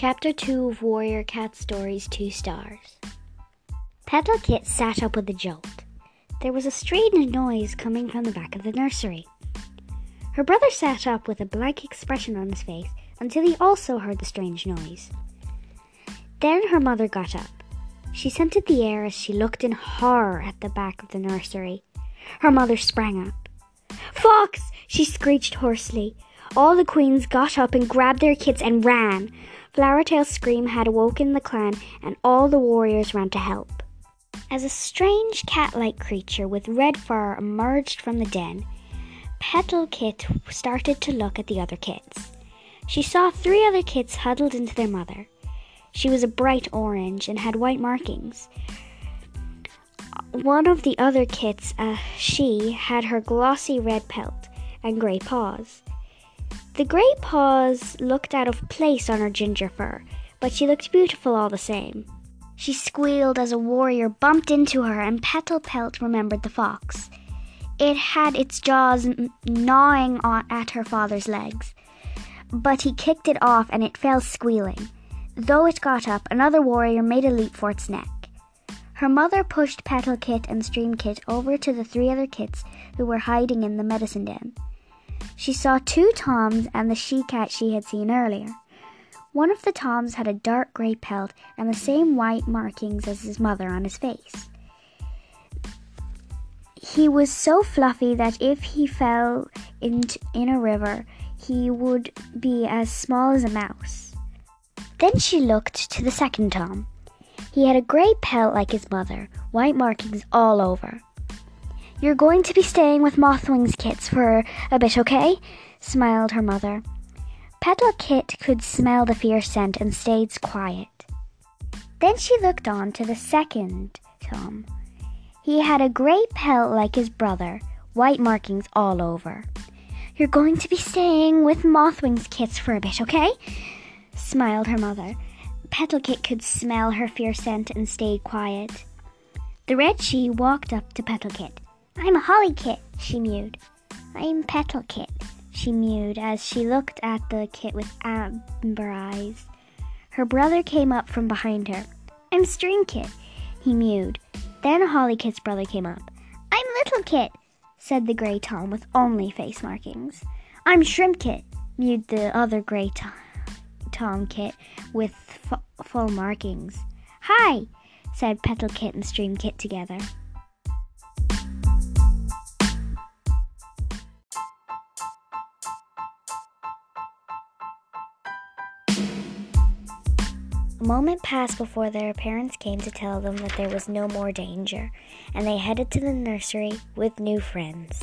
Chapter 2 of Warrior Cat Stories 2 Stars. Petal Kit sat up with a jolt. There was a strange noise coming from the back of the nursery. Her brother sat up with a blank expression on his face until he also heard the strange noise. Then her mother got up. She scented the air as she looked in horror at the back of the nursery. Her mother sprang up. Fox! she screeched hoarsely. All the queens got up and grabbed their kits and ran. Flowertail's scream had awoken the clan, and all the warriors ran to help. As a strange cat like creature with red fur emerged from the den, Petal Kit started to look at the other kits. She saw three other kits huddled into their mother. She was a bright orange and had white markings. One of the other kits, uh, she, had her glossy red pelt and grey paws. The grey paws looked out of place on her ginger fur, but she looked beautiful all the same. She squealed as a warrior bumped into her, and Petal Pelt remembered the fox. It had its jaws gnawing at her father's legs, but he kicked it off and it fell squealing. Though it got up, another warrior made a leap for its neck. Her mother pushed Petal Kit and Stream Kit over to the three other kits who were hiding in the medicine den. She saw two toms and the she cat she had seen earlier. One of the toms had a dark gray pelt and the same white markings as his mother on his face. He was so fluffy that if he fell in, in a river, he would be as small as a mouse. Then she looked to the second Tom. He had a gray pelt like his mother, white markings all over. You're going to be staying with Mothwing's kits for a bit, okay? smiled her mother. Petal Kit could smell the fierce scent and stayed quiet. Then she looked on to the second Tom. He had a gray pelt like his brother, white markings all over. You're going to be staying with Mothwing's kits for a bit, okay? smiled her mother. Petal Kit could smell her fierce scent and stayed quiet. The red she walked up to Petal Kit. I'm a holly kit, she mewed. I'm petal kit, she mewed as she looked at the kit with amber eyes. Her brother came up from behind her. I'm string kit, he mewed. Then Holly Kit's brother came up. I'm little kit, said the gray Tom with only face markings. I'm shrimp kit, mewed the other gray Tom, Tom kit with f- full markings. Hi, said Petal Kit and Stream Kit together. A moment passed before their parents came to tell them that there was no more danger, and they headed to the nursery with new friends.